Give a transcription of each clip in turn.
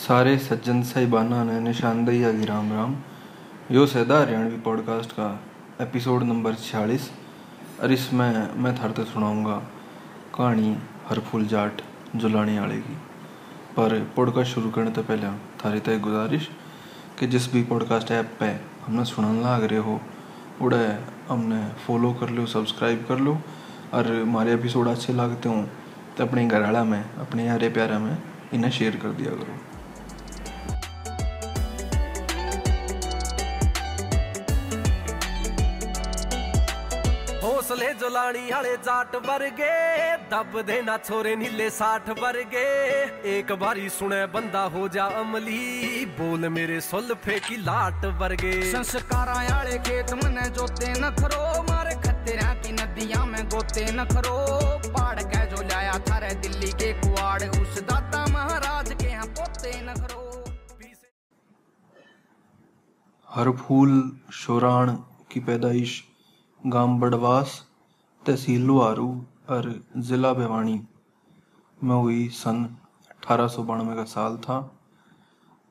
सारे सज्जन साहिबाना ने निशानदेही आगे राम राम। यो सैदा हरियाणवी पॉडकास्ट का एपिसोड नंबर छियालीस। और इसमें मैं थार तक सुनाऊँगा कहानी हरफुल जाट जुलाने वाले की पर पॉडकास्ट शुरू करने से पहले थारी तय गुजारिश कि जिस भी पॉडकास्ट ऐप पे हमने सुनने लाग रहे हो, उड़े हमने फॉलो कर लो, सब्सक्राइब कर लो। और हमारे एपिसोड अच्छे लगते हों तो अपने घर में, अपने यारे प्यारे में इन्हें शेयर कर दिया करो। ਹੌਸਲੇ ਜਲਾਣੀ ਵਾਲੇ ਜਾਟ ਵਰਗੇ ਦੱਬਦੇ ਨਾ ਛੋਰੇ ਨੀਲੇ 60 ਵਰਗੇ ਇੱਕ ਵਾਰੀ ਸੁਣੇ ਬੰਦਾ ਹੋ ਜਾ ਅਮਲੀ ਬੋਲ ਮੇਰੇ ਸੁਲਫੇ ਕੀ ਲਾਟ ਵਰਗੇ संस्कारा आले खेत मने जोते न खरो मारे खतरा की नदियां में गोते न खरो पाड़ के जो लाया थारे दिल्ली के कुआड़ उस दाता महाराज के यहाँ पोते न खरो हरफूल शोराण की पैदाइश गाँव बड़वास तहसील लुहारू और ज़िला भिवानी। में हुई सन अठारह सौ बानवे का साल था।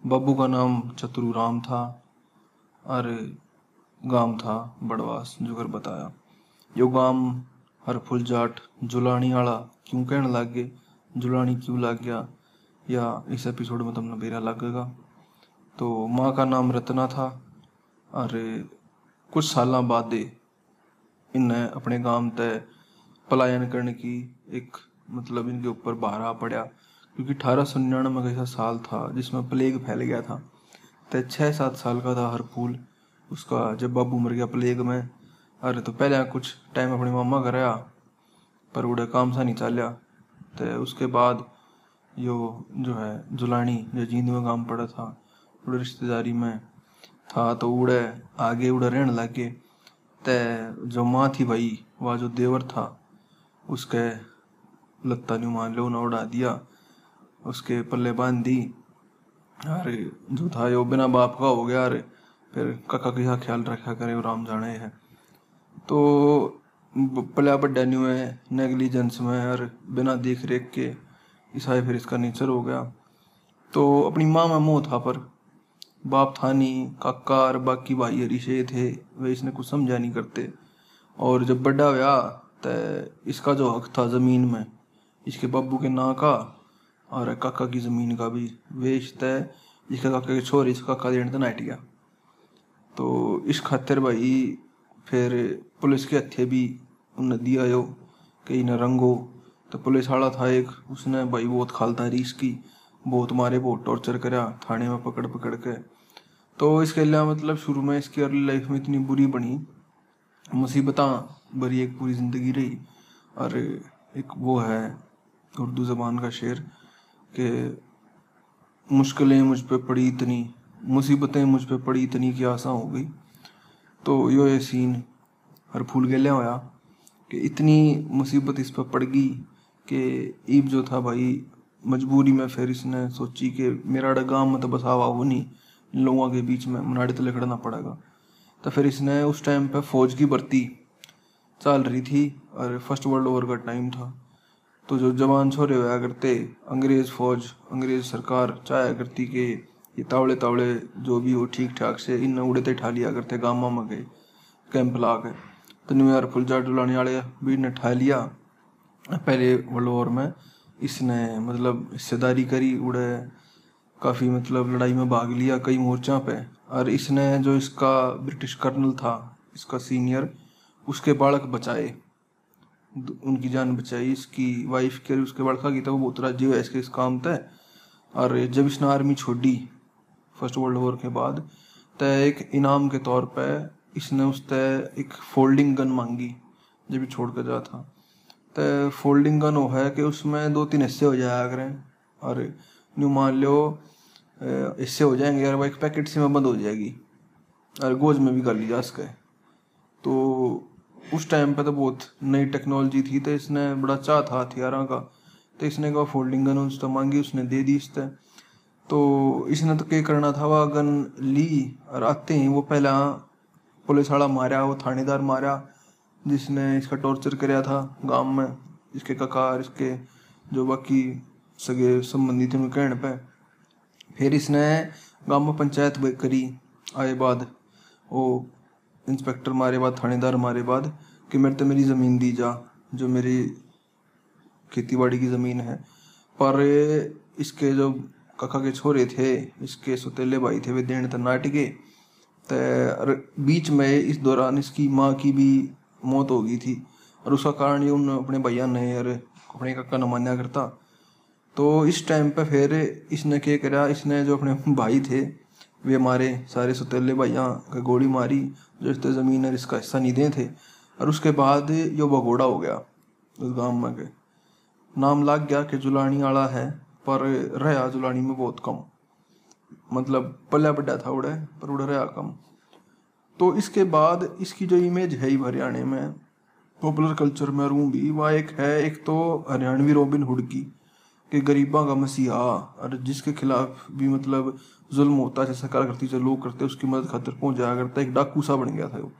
बाबू का नाम चतुरू राम था। और गाँव था बड़वास, जो कर बताया। यो गाँव हरफुल जाट जुलानी वाला क्यों कहने लग गए जुलानी क्यों लग गया या इस एपिसोड में तुमने बेरा लगेगा। तो माँ का नाम रत्ना था। और कुछ साल बाद इन्हें अपने गाँव तय पलायन करने की एक मतलब इनके ऊपर बारह पड़ा क्योंकि अठारह सौ निन्यानवे का ऐसा साल था जिसमें प्लेग फैल गया था। तो छः सात साल का था हर फूल उसका जब बाबू मर गया प्लेग में, अरे तो पहले कुछ टाइम अपने मामा का रहा, पर उड़े काम सा नहीं चलिया। तो उसके बाद यो जो है, जुलानी जो जींद में काम पड़ा था, उड़े रिश्तेदारी में था तो उड़े आगे उड़े रहने लग लगे। ते जो माँ थी भाई, वह जो देवर था, उसके लत्ता न्यू मान लो ना उड़ा दिया, उसके पल्ले बाँध दी। अरे, जो था यो बिना बाप का हो गया, अरे, फिर काका का ख्याल रखा करे, वो राम जाने है। तो पलिया बड्डा न्यू है, नेगलिजेंस में और बिना देख रेख के ईसाई फिर इसका नेचर हो गया। तो अपनी माँ में मोह था पर बाप था नहीं काका और बाकी भाई हरीशे थे वे इसने कुछ समझा नहीं करते। और जब बड़ा हुआ तो इसका जो हक था ज़मीन में, इसके बाबू के ना का, और काका की ज़मीन का भी वेश तय इसका काका के छोर इसका काका देने तो हट गया। तो इस खातिर भाई, फिर पुलिस के हथे भी उन्हें दिया यो, कि इन्हें रंगो। तो पुलिस वाला था एक, उसने भाई बहुत खालता रही इसकी बहुत मारे बहुत टॉर्चर करा, थाने में पकड़ पकड़ के। तो इसके लिए मतलब शुरू में इसकी अर्ली लाइफ में इतनी बुरी बनी। मुसीबत बड़ी एक पूरी ज़िंदगी रही। और एक वो है, उर्दू ज़बान का शेर, कि मुश्किलें मुझ पर पड़ी इतनी, मुसीबतें मुझ पर पड़ी इतनी कि आसा हो गई। तो यो ये सीन हर फूल गले होया कि इतनी मुसीबत इस पर पड़ गई कि ईब जो था भाई मजबूरी में फिर इसने सोची कि मेरा गाँव में तो बसावा हो नहीं लोगों के बीच में मनाड़ी तले खड़ना पड़ेगा। तो फिर इसने उस टाइम पे फौज की भर्ती चल रही थी और फ़र्स्ट वर्ल्ड वॉर का टाइम था। तो जो जवान छोरे हुआ करते, अंग्रेज़ फौज, अंग्रेज़ सरकार चाहे करती कि ये तावड़े तावड़े जो भी हो ठीक ठाक से इन उड़े ते ठा लिया करते, गामा में गए कैंप ला गए। तो न्यू ईयर फुल जाट डुलाने वाले भी ने ठा लिया। पहले वर्ल्ड वॉर में इसने मतलब हिस्सेदारी करी, उड़े, काफ़ी मतलब लड़ाई में भाग लिया कई मोर्चा पे। और इसने जो इसका ब्रिटिश कर्नल था, इसका सीनियर, उसके बालक बचाए। उनकी जान बचाई, इसकी वाइफ के उसके बालका की तो वो बहुत राज़ी हुआ इसके इस काम तय और जब इसने आर्मी छोड़ी फ़र्स्ट वर्ल्ड वॉर के बाद तय एक इनाम के तौर पे इसने उस तय एक फोल्डिंग गन मांगी, जब छोड़ कर जा था। तो फोल्डिंग गन वो है कि उसमें दो तीन हिस्से हो जाया करें। और न्यू मान लो हिस्से हो जाएँगे वो एक पैकेट सी में बंद हो जाएगी। और गोज में भी कर ली जा सके तो उस टाइम पे तो बहुत नई टेक्नोलॉजी थी तो इसने बड़ा चाह था हथियारों का। तो इसने कहा फोल्डिंग गन उसने मांगी, उसने दे दी इससे। तो इसने तो क्या करना था, वह गन ली और आते ही वो पहला पुलिस वाला मारा, वो थानेदार मारा। जिसने इसका टॉर्चर कराया था गाँव में, इसके ककार इसके जो बाकी सगे संबंधी थे उनके कहने पे। फिर इसने गाँव में पंचायत करी आए बाद। वो इंस्पेक्टर मारे बाद, थानेदार मारे बाद कि मेरे तो मेरी ज़मीन दी जा, जो मेरी खेती बाड़ी की ज़मीन है। पर इसके जो काका के छोरे थे, इसके सुतेले भाई थे, वे देने तो नाट गए तो बीच में इस दौरान इसकी माँ की भी मौत हो गई थी। और उसका कारण ये उन अपने भैया ने और अपने काका ने मान्या करता। तो इस टाइम पे फिर इसने क्या करा? इसने जो अपने भाई थे, वे मारे सारे सुतेले भाइयाँ का गोली मारी, जो इससे ज़मीन और इसका हिस्सा नहीं दे थे। और उसके बाद यो भगोड़ा हो गया, उस गाँव में के। नाम लग गया कि जुलानी आला है, पर रहा जुलानी में बहुत कम। मतलब पल्ला बड्डा था उड़े, पर उड़ रहा कम। तो इसके बाद इसकी जो इमेज है ही हरियाणा में पॉपुलर कल्चर में रूम भी, वह एक है, एक तो हरियाणवी रॉबिन हुड की, कि गरीबा का मसीहा, और जिसके खिलाफ भी मतलब जुल्म होता है सरकार करती जो लोग करते उसकी मदद खातिर पहुँच जाया करता एक डाकू सा बन गया था वो।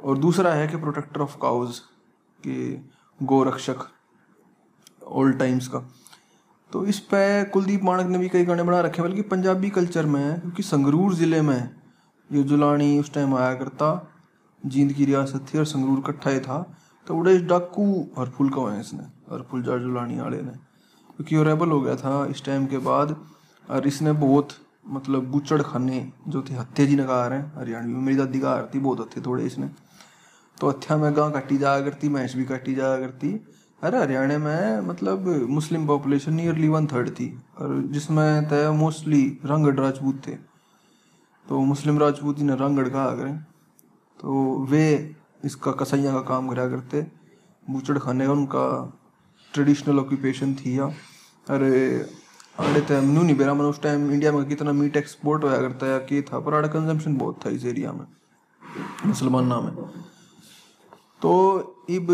और दूसरा है कि प्रोटेक्टर ऑफ़ काउज के गोरक्षक ओल्ड टाइम्स का। तो इस पे कुलदीप माणक ने भी कई गाने बना रखे हैं, बल्कि पंजाबी कल्चर में, क्योंकि संगरूर ज़िले में ये जुलानी उस टाइम आया करता, जींद की रियासत थी और संगरूर कट्ठा ही था। तो बड़े डाकू हरफुल का है इसने हरफुल जार जुलानी वाले ने। क्योंकि वो रेबल हो गया था इस टाइम के बाद, और इसने बहुत मतलब बुचड़ खाने जो थे हत्थे जी नकार हैं हरियाणवी में मेरी दादी का आरती बहुत हत्थे थोड़े इसने। तो हत्या में गां काटी जाया करती भैंस भी काटी जाया करती। अरे हरियाणा में मतलब Muslim population nearly one third थी, और जिसमें तय मोस्टली रंगड़ राजपूत थे। तो मुस्लिम राजपूत ने रंगड़ कहा करें तो वे इसका कसाइयाँ का काम करा करते। बूचड़ खाने का उनका ट्रेडिशनल ऑक्यूपेशन थी या। अरे, आड़े तो मनु नहीं बेरा, मैंने उस टाइम इंडिया में कितना मीट एक्सपोर्ट होया करता है कि था, पर आड़े कंजम्पशन बहुत था इस एरिया में, मुसलमाना में तो इब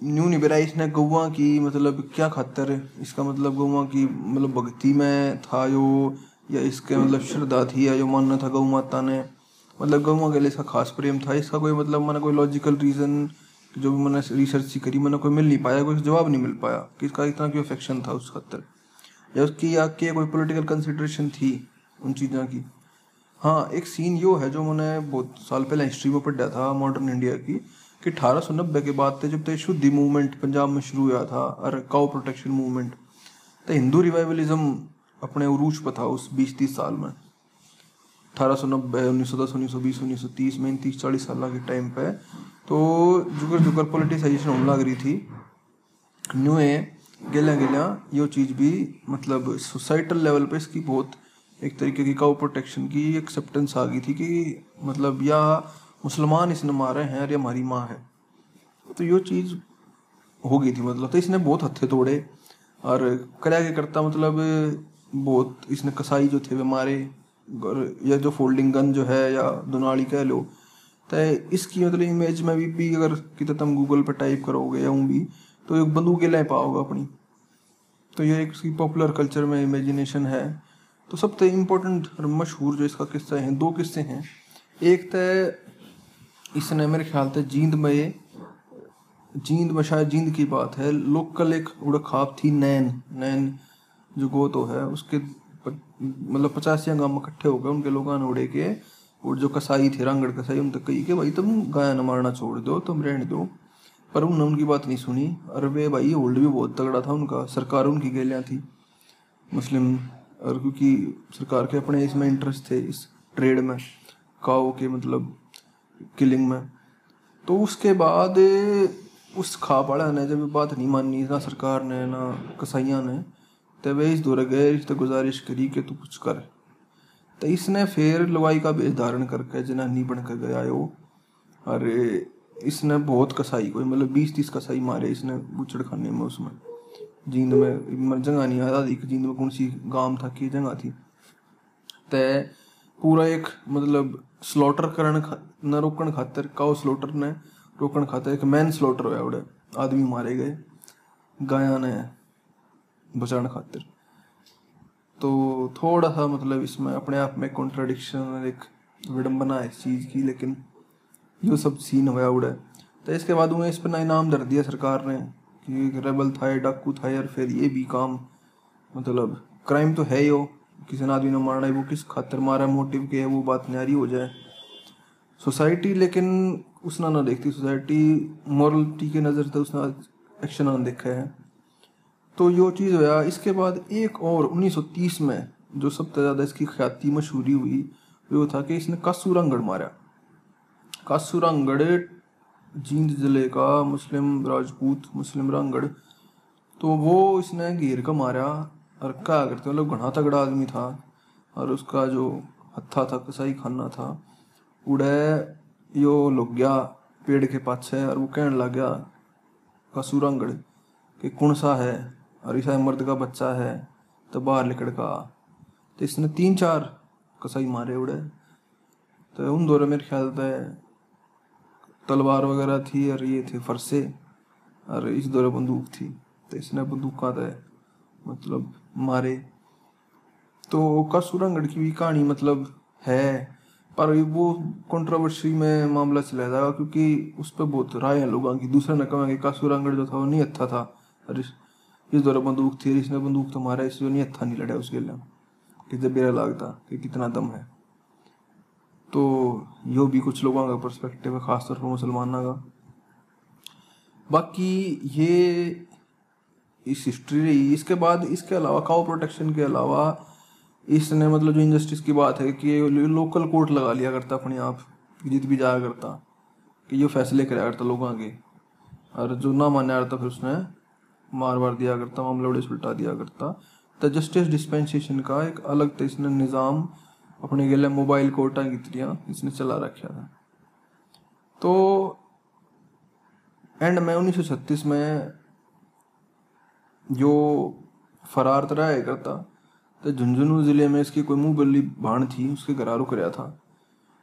न्यू निबेरा इसने गौवा की मतलब क्या खातर इसका मतलब गौवा की मतलब भक्ति में था यो या इसके मतलब श्रद्धा थी या जो मानना था गौ माता ने। मतलब गौवा के लिए इसका खास प्रेम था। इसका कोई मतलब मैंने कोई लॉजिकल रीजन जो भी मैंने रिसर्च करी, मैंने कोई मिल नहीं पाया, कोई जवाब नहीं मिल पाया कि इसका इतना क्यों अफेक्शन था उस खातर या उसकी या के कोई पोलिटिकल कंसिड्रेशन थी उन चीज़ों की। हाँ एक सीन यो है, जो मैंने बहुत साल पहले हिस्ट्री में पढ़ा था मॉडर्न इंडिया की, कि अठारह सौ नब्बे के बाद थे, जब तक शुद्धि मूवमेंट पंजाब में शुरू हुआ था, और काउ प्रोटेक्शन मूवमेंट तो हिंदू रिवाइवलिज्म अपने उरूज पर था उस बीस तीस साल में। अठारह सौ नब्बे, उन्नीस सौ दस, उन्नीस सौ बीस, उन्नीस सौ तीस में इन तीस चालीस साल के टाइम पे तो जुगर जुगर पोलिटिसाइजेशन होने लग रही थी। न्यू गेल्या गेल्या यो चीज़ भी मतलब सोसाइटल लेवल पे इसकी बहुत एक तरीके की काउ प्रोटेक्शन की एक्सेप्टेंस आ गई थी कि मतलब या मुसलमान इसने मारे हैं और ये हमारी माँ है। तो यो चीज़ हो गई थी मतलब। तो इसने बहुत हत्थे तोड़े और करा के करता मतलब बहुत इसने कसाई जो थे वे मारे या जो फोल्डिंग गन जो है या दुनाली कह लो तो इसकी मतलब इमेज में भी, भी अगर कितना तुम गूगल पर टाइप करोगे या हूँ भी तो एक बंदूक ले पाओगे अपनी। तो ये एक पॉपुलर कल्चर में इमेजिनेशन है। तो सबसे इम्पोर्टेंट और मशहूर जो इसका किस्सा है दो किस्से हैं। एक तो इसने मेरे ख्याल से जींद में जींद में शायद जींद की बात है लोकल एक उड़खाप थी नैन नैन जो गोतो है, उसके मतलब पचासियाँ गाँव इकट्ठे हो गए, उनके लोगों उड़े के, और जो कसाई थे, रंगड़ कसाई, उन तक कही कि, भाई तुम गाय न मारना छोड़ दो, तुम रहने दो। पर उन्होंने उनकी बात नहीं सुनी। और वे भाई होल्ड भी बहुत तगड़ा था उनका, सरकार उनकी गेलियाँ थी। मुस्लिम, और क्योंकि सरकार के अपने इसमें इंटरेस्ट थे, इस ट्रेड में, काओ के मतलब किलिंग में। तो उसके बाद, उस खापाड़ा ने जब बात नहीं मानी, ना सरकार ने, ना कसाइयाँ ने तो वे इस दौरे गए रिश्ते गुजारिश करी कि तू कुछ कर। तो इसने फिर लवाई का वेश धारण करके जनानी बन कर गया वो और इसने बहुत कसाई, कोई मतलब बीस तीस कसाई मारे इसने बुचड़ खाने में। उसमें जींद में जगह नहीं आती कि जींद में कौन सी गाँव था कि जगह थी। ते पूरा एक मतलब स्लॉटर करण न रोकण खातिर काउ स्लॉटर ने रोकण खातिर, एक मैन स्लॉटर होया उड़े। आदमी मारे गए। गाया ने बचाने खातिर। तो थोड़ा सा मतलब इसमें अपने आप में कॉन्ट्राडिक्शन एक विडम्बना है इस चीज़ की, लेकिन यो सब सीन हुआ उड़े तो इसके बाद उन्हें इस पर ना इनाम दर दिया सरकार ने कि रेबल था ये डाकू था, और फिर ये भी काम मतलब क्राइम तो है ही हो। किसी ने आदमी ने मारना है, वो किस खातर मारा है मोटिव के है, वो बात न्यारी हो जाए। सोसाइटी लेकिन उसने ना देखती सोसाइटी मॉरलिटी के नज़र से उसने एक्शन ना देखा है। तो यो चीज़ होया। इसके बाद एक और 1930 में जो सबसे ज़्यादा इसकी ख्याति मशहूरी हुई, वो था कि इसने कासूरंगड़ मारा। कासूरंगड़ जींद ज़िले का मुस्लिम राजपूत, मुस्लिम रंगड़। तो वो इसने घेर का मारा और क्या करते मतलब घना तगड़ा आदमी था और उसका जो हत्था था, कसाई खाना था, उड़े यो लुक गया पेड़ के पाछे और वो कहने लग गया, कसूरंगड़, कि कौन सा है? और ईसा मर्द का बच्चा है तो बाहर निकल का। तो इसने तीन चार कसाई मारे उड़े। तो उन दौरे मेरे ख्याल से तलवार वगैरह थी और ये थे फरसे, और इस दौरे बंदूक थी। तो इसने बंदूक का था मतलब मारे। तो कसूरंगढ़ की भी कहानी मतलब है, पर वो कंट्रोवर्सी में मामला चला जाएगा क्योंकि उस पर बहुत राय है लोगों की। दूसरे ने कहेंगे कासूरंगढ़ जो था वो नहीं अच्छा था। और इस, इस दौरे बंदूक थी इसने बंदूक तो मारा इसलिए नहीं अच्छा नहीं लड़ा उसके लिए। कि जब बेरा लागता कि कितना दम है। तो यो भी कुछ लोगों का पर्सपेक्टिव है खासतौर पर मुसलमाना का। बाकी ये इस हिस्ट्री रही। इसके बाद इसके अलावा काउ प्रोटेक्शन के अलावा इसने मतलब जो इंजस्टिस की बात है कि लोकल कोर्ट लगा लिया करता अपने आप जीत भी जाया करता कि ये फैसले कराया करता लोगों के और जो ना माना करता फिर उसने मार मार दिया करता, मामला उड़े सुलटा दिया करता। तो जस्टिस डिस्पेंसेशन का एक अलग तो इसने निज़ाम अपने गले मोबाइल कोर्टा की इसने चला रखा था। तो एंड में उन्नीस सौ छत्तीस में जो फरार तरह है करता तो झुंझुनू ज़िले में इसकी कोई मुँह बल्ली भाण थी, उसके घर रुक रहा था।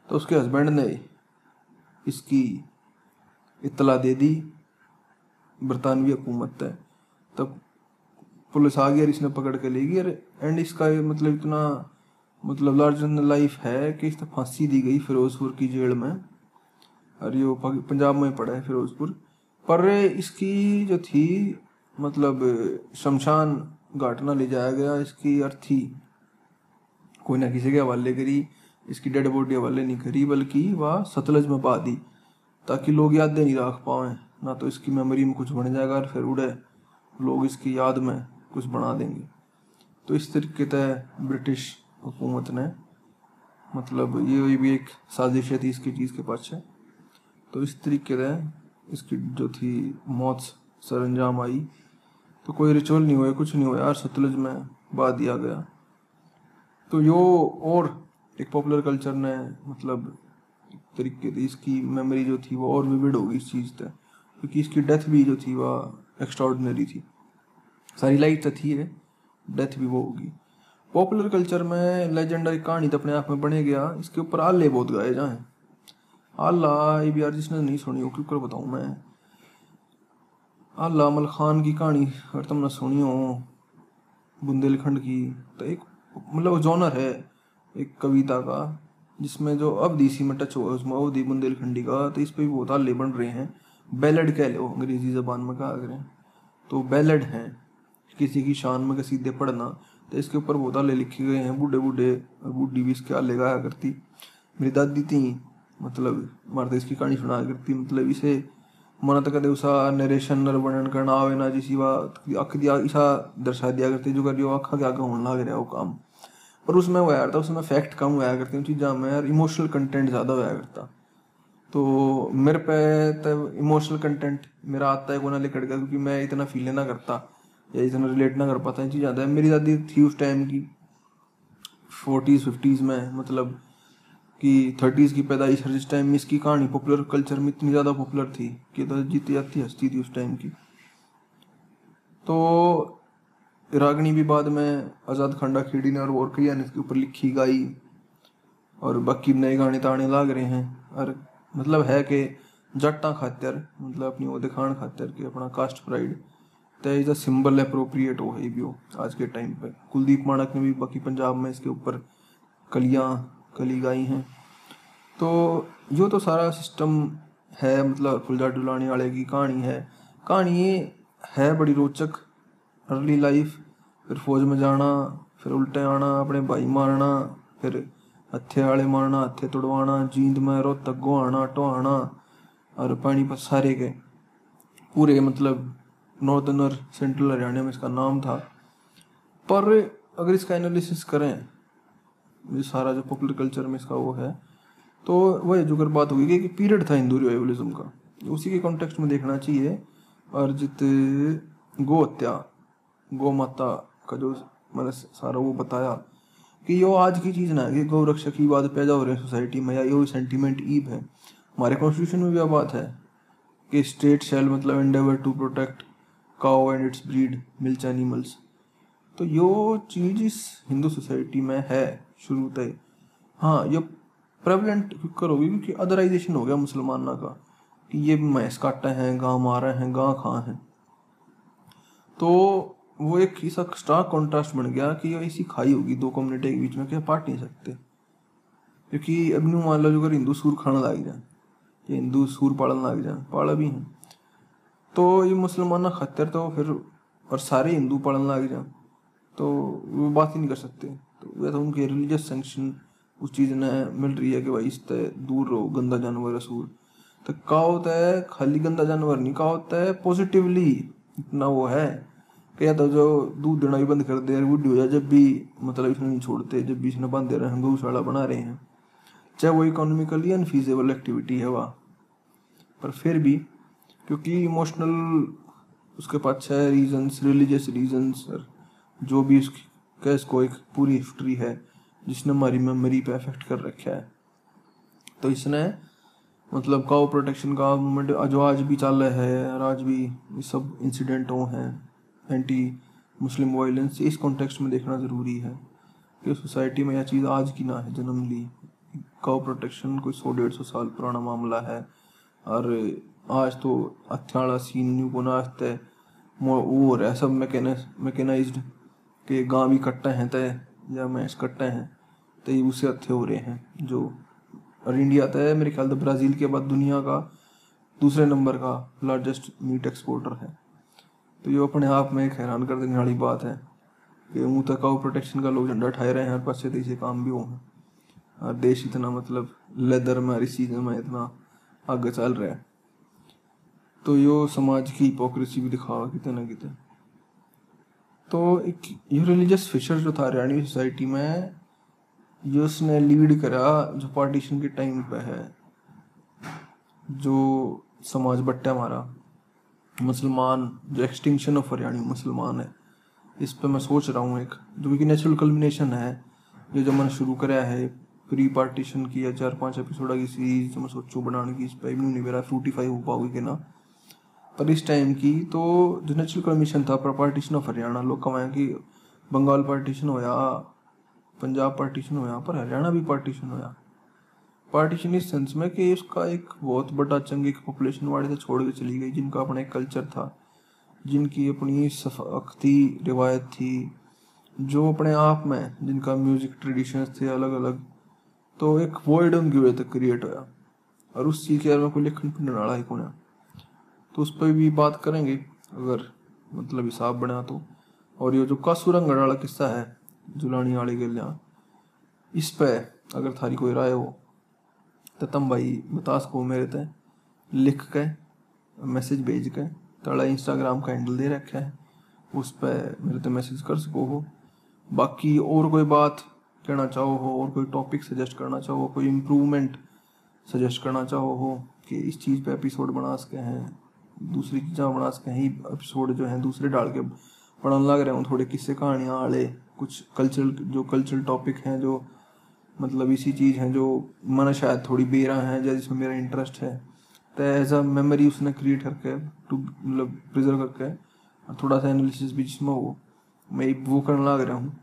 तो उसके हस्बैंड ने इसकी इतला दे दी, बरतानवी हुकूमत है तब पुलिस आ गई और इसने पकड़ के ले गई एंड इसका मतलब इतना मतलब लार्ज लाइफ है कि इसने फांसी दी गई फिरोजपुर की जेल में। और ये पंजाब में पड़ा है फिरोजपुर। पर इसकी जो थी मतलब शमशान घाट ना ले जाया गया, इसकी अर्थी कोई ना किसी के हवाले करी, इसकी डेड बॉडी हवाले नहीं करी, बल्कि वह सतलज में पा दी, ताकि लोग यादें नहीं रख पाए ना तो इसकी मेमोरी में कुछ बन जाएगा और फिर उड़े। लोग इसकी याद में कुछ बना देंगे। तो इस तरीके तय ब्रिटिश हुकूमत ने मतलब ये भी एक साजिश थी इसकी चीज़ के पास तो इस तरीके से इसकी जो थी मौत सर अंजाम आई। तो कोई रिचुअल नहीं हुआ, कुछ नहीं हुआ यार, सतलज में बा दिया गया। तो यो और एक पॉपुलर कल्चर ने मतलब तरीके से इसकी मेमोरी जो थी वो और विविड होगी इस चीज़ से। क्योंकि इसकी डेथ भी जो थी वह एक्स्ट्रॉर्डनरी थी। सारी लाइफ तो थी है डेथ भी वो होगी। पॉपुलर कल्चर में लेजेंडरी कहानी तो अपने आप में बने गया, इसके ऊपर आल्ले बहुत गाए जाए। आल्ला ये भी यार जिसने नहीं सुनी हो क्यों बताऊँ मैं? आला अमल खान की कहानी अगर तुमने सुनी हो, बुंदेलखंड की तो एक मतलब जॉनर है, एक कविता का, जिसमें जो अब सी में टच हुआ उसमें अवधि बुंदेलखंडी का तो इस पर भी बहुत आले बन रहे हैं। बैलड कह लो, अंग्रेज़ी जबान में कहा करें तो बैलड हैं। किसी की शान में सीधे पढ़ना तो इसके ऊपर बहुत आले लिखे गए हैं बूढ़े बूढ़े बूढ़ी भी इसके आले गाया करती। मेरी दादी थी मतलब मारते इसकी कहानी सुनाया करती मतलब इसे मन तक उसा नरेशन नर वर्णन करना आवे ना, जिसी वा अख दिया ईसा दर्शा दिया करते, जो करियो अखा के आगे होने लग रहा वो काम। पर उसमें हुआ था, उसमें फैक्ट कम हुआ करते हैं चीज़ा में यार इमोशनल कंटेंट ज़्यादा हुआ करता। तो मेरे पे तो इमोशनल कंटेंट मेरा आता है को ना लिखट गया क्योंकि मैं इतना फील ना करता या इतना रिलेट ना कर पाता चीज़ आता है मेरी दादी थी उस टाइम की फोर्टीज़ फिफ्टीज़ में मतलब कि थर्टीज़ की पैदाइश हर जिस टाइम में इसकी कहानी पॉपुलर कल्चर में इतनी ज़्यादा पॉपुलर थी कि तो जीती जाती, हस्ती थी उस टाइम की। तो रागनी भी बाद में आज़ाद खंडा खेड़ी ने और कई ने इसके ऊपर लिखी, गाई और बाकी नए गाने ताने लाग रहे हैं और मतलब है कि जट्टा खातर मतलब अपनी वो दिखान खातर कि अपना कास्ट प्राइड तो इज़ अ सिंबल अप्रोप्रिएट हो है भी हो आज के टाइम पे कुलदीप मानक ने भी बाकी पंजाब में इसके ऊपर कलियाँ, कली गाई हैं। तो यो तो सारा सिस्टम है मतलब फुलझा डुलाने वाले की कहानी है। कहानी है बड़ी रोचक अर्ली लाइफ फिर फौज में जाना, फिर उल्टे आना, अपने भाई मारना, फिर हथे वाले मारना हथे तोड़वाना, जींद में रो तगो आना टोहाना और पानीपत सारे के पूरे मतलब नॉर्दर्न और सेंट्रल हरियाणा में इसका नाम था। पर अगर इसका एनालिसिस करें सारा जो पॉपुलर कल्चर में इसका वो है तो वह जो अगर बात होगी कि पीरियड था हिंदू रिवाइवलिज्म का उसी के कॉन्टेक्स्ट में देखना चाहिए, अर्जित गो हत्या, गौ माता का जो मैंने सारा वो बताया कि यो आज की चीज़ ना है कि गौ रक्षक की बात पैदा हो रही है सोसाइटी में, या यो सेंटीमेंट ईब है। हमारे कॉन्स्टिट्यूशन में भी यह बात है कि स्टेट शेल मतलब endeavour to protect cow and its breed milch animals तो यो चीज़ इस हिंदू सोसाइटी में है शुरू तय हाँ ये प्रेवलेंट करोगे क्योंकि अदराइजेशन हो गया मुसलमाना का, कि ये मैस काटे हैं, गाँव मारे हैं, गाँव खां हैं। तो वो एक ऐसा स्टार कॉन्ट्रास्ट बन गया कि ऐसी खाई होगी, दो कम्युनिटी के बीच में क्या पाट नहीं सकते। क्योंकि अब न्यू मान लो जो अगर हिंदू सूर खाना लग जाए, या हिंदू सूर पालन लग जाए, पाला भी हैं। तो ये मुसलमान खतर तो फिर और सारे हिंदू पालन लग जाए तो वो बात ही नहीं कर सकते। तो वह तो उनके रिलीजियस सेंक्शन उस चीज़ ने मिल रही है कि भाई इस तय दूर रहो, गंदा जानवर है सूर। तो का होता है, खाली गंदा जानवर नहीं का होता है पॉजिटिवली इतना वो है। या तो जो दूध देना भी बंद कर दे बूढ़ी हो जाए जब भी मतलब इसने नहीं छोड़ते जब भी इसने बंद दे रहे हैं गौशाला बना रहे हैं चाहे वो इकोनॉमिकली अनफीजेबल एक्टिविटी है वह पर फिर भी क्योंकि इमोशनल उसके पास है रीजंस रिलीजियस रीजंस जो भी उसकी इसको एक पूरी हिस्ट्री है जिसने हमारी मेमोरी पे अफेक्ट कर रखा है तो इसने मतलब काउ प्रोटेक्शन का मूवमेंट जो आज भी चल रहा है और आज भी ये सब इंसिडेंट हो हैं एंटी मुस्लिम वायलेंस इस कॉन्टेक्स्ट में देखना ज़रूरी है कि सोसाइटी में यह चीज़ आज की ना है, जन्म ली। काउ प्रोटेक्शन कोई सौ, डेढ़ सौ साल पुराना मामला है। और आज तो अच्छा सीन न्यू को नाचता है। वो हो रहा है, सब मैकेनाइज्ड कि गाँव भी कट्टा हैं तय, या मैच कट्टे हैं तो ये उससे अच्छे हो रहे हैं, जो और इंडिया तय मेरे ख्याल से ब्राज़ील के बाद दुनिया का दूसरे नंबर का लार्जेस्ट मीट एक्सपोर्टर है। तो ये अपने आप में एक हैरान कर देने वाली बात है कि ऊँ तक प्रोटेक्शन का लोग झंडा उठाए रहे हैं, हर पास से काम भी हो। और देश इतना मतलब लेदर में इस चीज़ में इतना आगे चल रहा है। तो यो समाज की हिपोक्रेसी भी दिखावा कितने ना कितने। तो एक ये रिलीजियस फिशर जो था, हरियाणवी सोसाइटी में, ये उसने लीड करा जो पार्टीशन के टाइम पे है, जो समाज बट्टा हमारा मुसलमान, जो एक्सटिंक्शन ऑफ़ हरियाणी मुसलमान है, इस पर मैं सोच रहा हूँ एक, जो कि नेचुरल कल्बिनेशन है, ये जो मैंने शुरू कराया है प्री पार्टीशन की या चार पाँच एपिसोड की सीरीज़ जो मैं सोचू बनाने की, इस पर भी नहीं मेरा फ्रूटीफाई हो पाओगी कि ना? पर इस टाइम की तो जो नेचुरल कमीशन था, पर पार्टीशन ऑफ़ हरियाणा, लोग कमाए कि बंगाल पार्टीशन होया, पंजाब पार्टीशन होया, पर हरियाणा भी पार्टीशन होया। पार्टीशन इस सेंस में कि उसका एक बहुत बड़ा चंग एक पॉपुलेशन वाले से छोड़ के चली गई, जिनका अपना एक कल्चर था, जिनकी अपनी सफाकती रिवायत थी, जो अपने आप में, जिनका म्यूज़िक ट्रेडिशंस थे अलग अलग तो एक वॉइड उनकी वजह तक क्रिएट होया। और उस चीज़ के बारे में कोई लिखन पिंड नाड़ा ही कौन है? तो उस पर भी बात करेंगे, अगर मतलब हिसाब बना तो। और ये जो कासुरंगड़ वाला किस्सा है, जुलानी वाले गलिया, इस पर अगर थारी कोई राय हो तो तुम भाई बता सको मेरे ते लिख के, मैसेज भेज के, तड़ा इंस्टाग्राम का हैंडल दे रखा है, उस पर मेरे ते मैसेज कर सको हो। बाकी और कोई बात कहना चाहो हो, और कोई टॉपिक सजेस्ट करना चाहो कोई इम्प्रूवमेंट सजेस्ट करना चाहो हो कि इस चीज़ पे एपिसोड बना सके हैं, दूसरी चीज़ा बना सके ही एपिसोड जो हैं दूसरे डाल के पढ़ने लग रहे हूँ, थोड़े किस्से कहानियाँ वाले कुछ कल्चरल जो कल्चरल टॉपिक हैं, जो मतलब इसी चीज़ हैं जो मन शायद थोड़ी बेरा है, या जिसमें मेरा इंटरेस्ट है। तो एज अ मेमोरी उसने क्रिएट करके टू मतलब प्रिजर्व करके, और थोड़ा सा एनालिसिस भी जिसमें हो मैं वो करने लग रहा हूँ।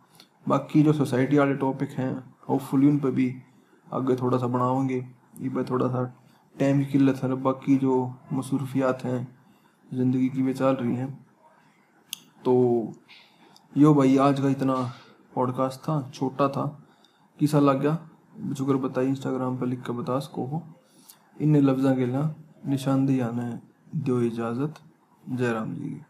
बाकी जो सोसाइटी वाले टॉपिक हैं होपफुली उन पर भी आगे थोड़ा सा बनाओगे ये पर थोड़ा सा टाइम की किल्लत है। बाकी जो मसरूफियात हैं, ज़िंदगी की वे चल रही हैं। तो यो भाई, आज का इतना पॉडकास्ट था। छोटा था। किसा लग गया। जुगर बताइए इंस्टाग्राम पर लिख कर बता सको हो। इन लफ्जा के लिए निशानदेही आने दो इजाज़त। जयराम जी। की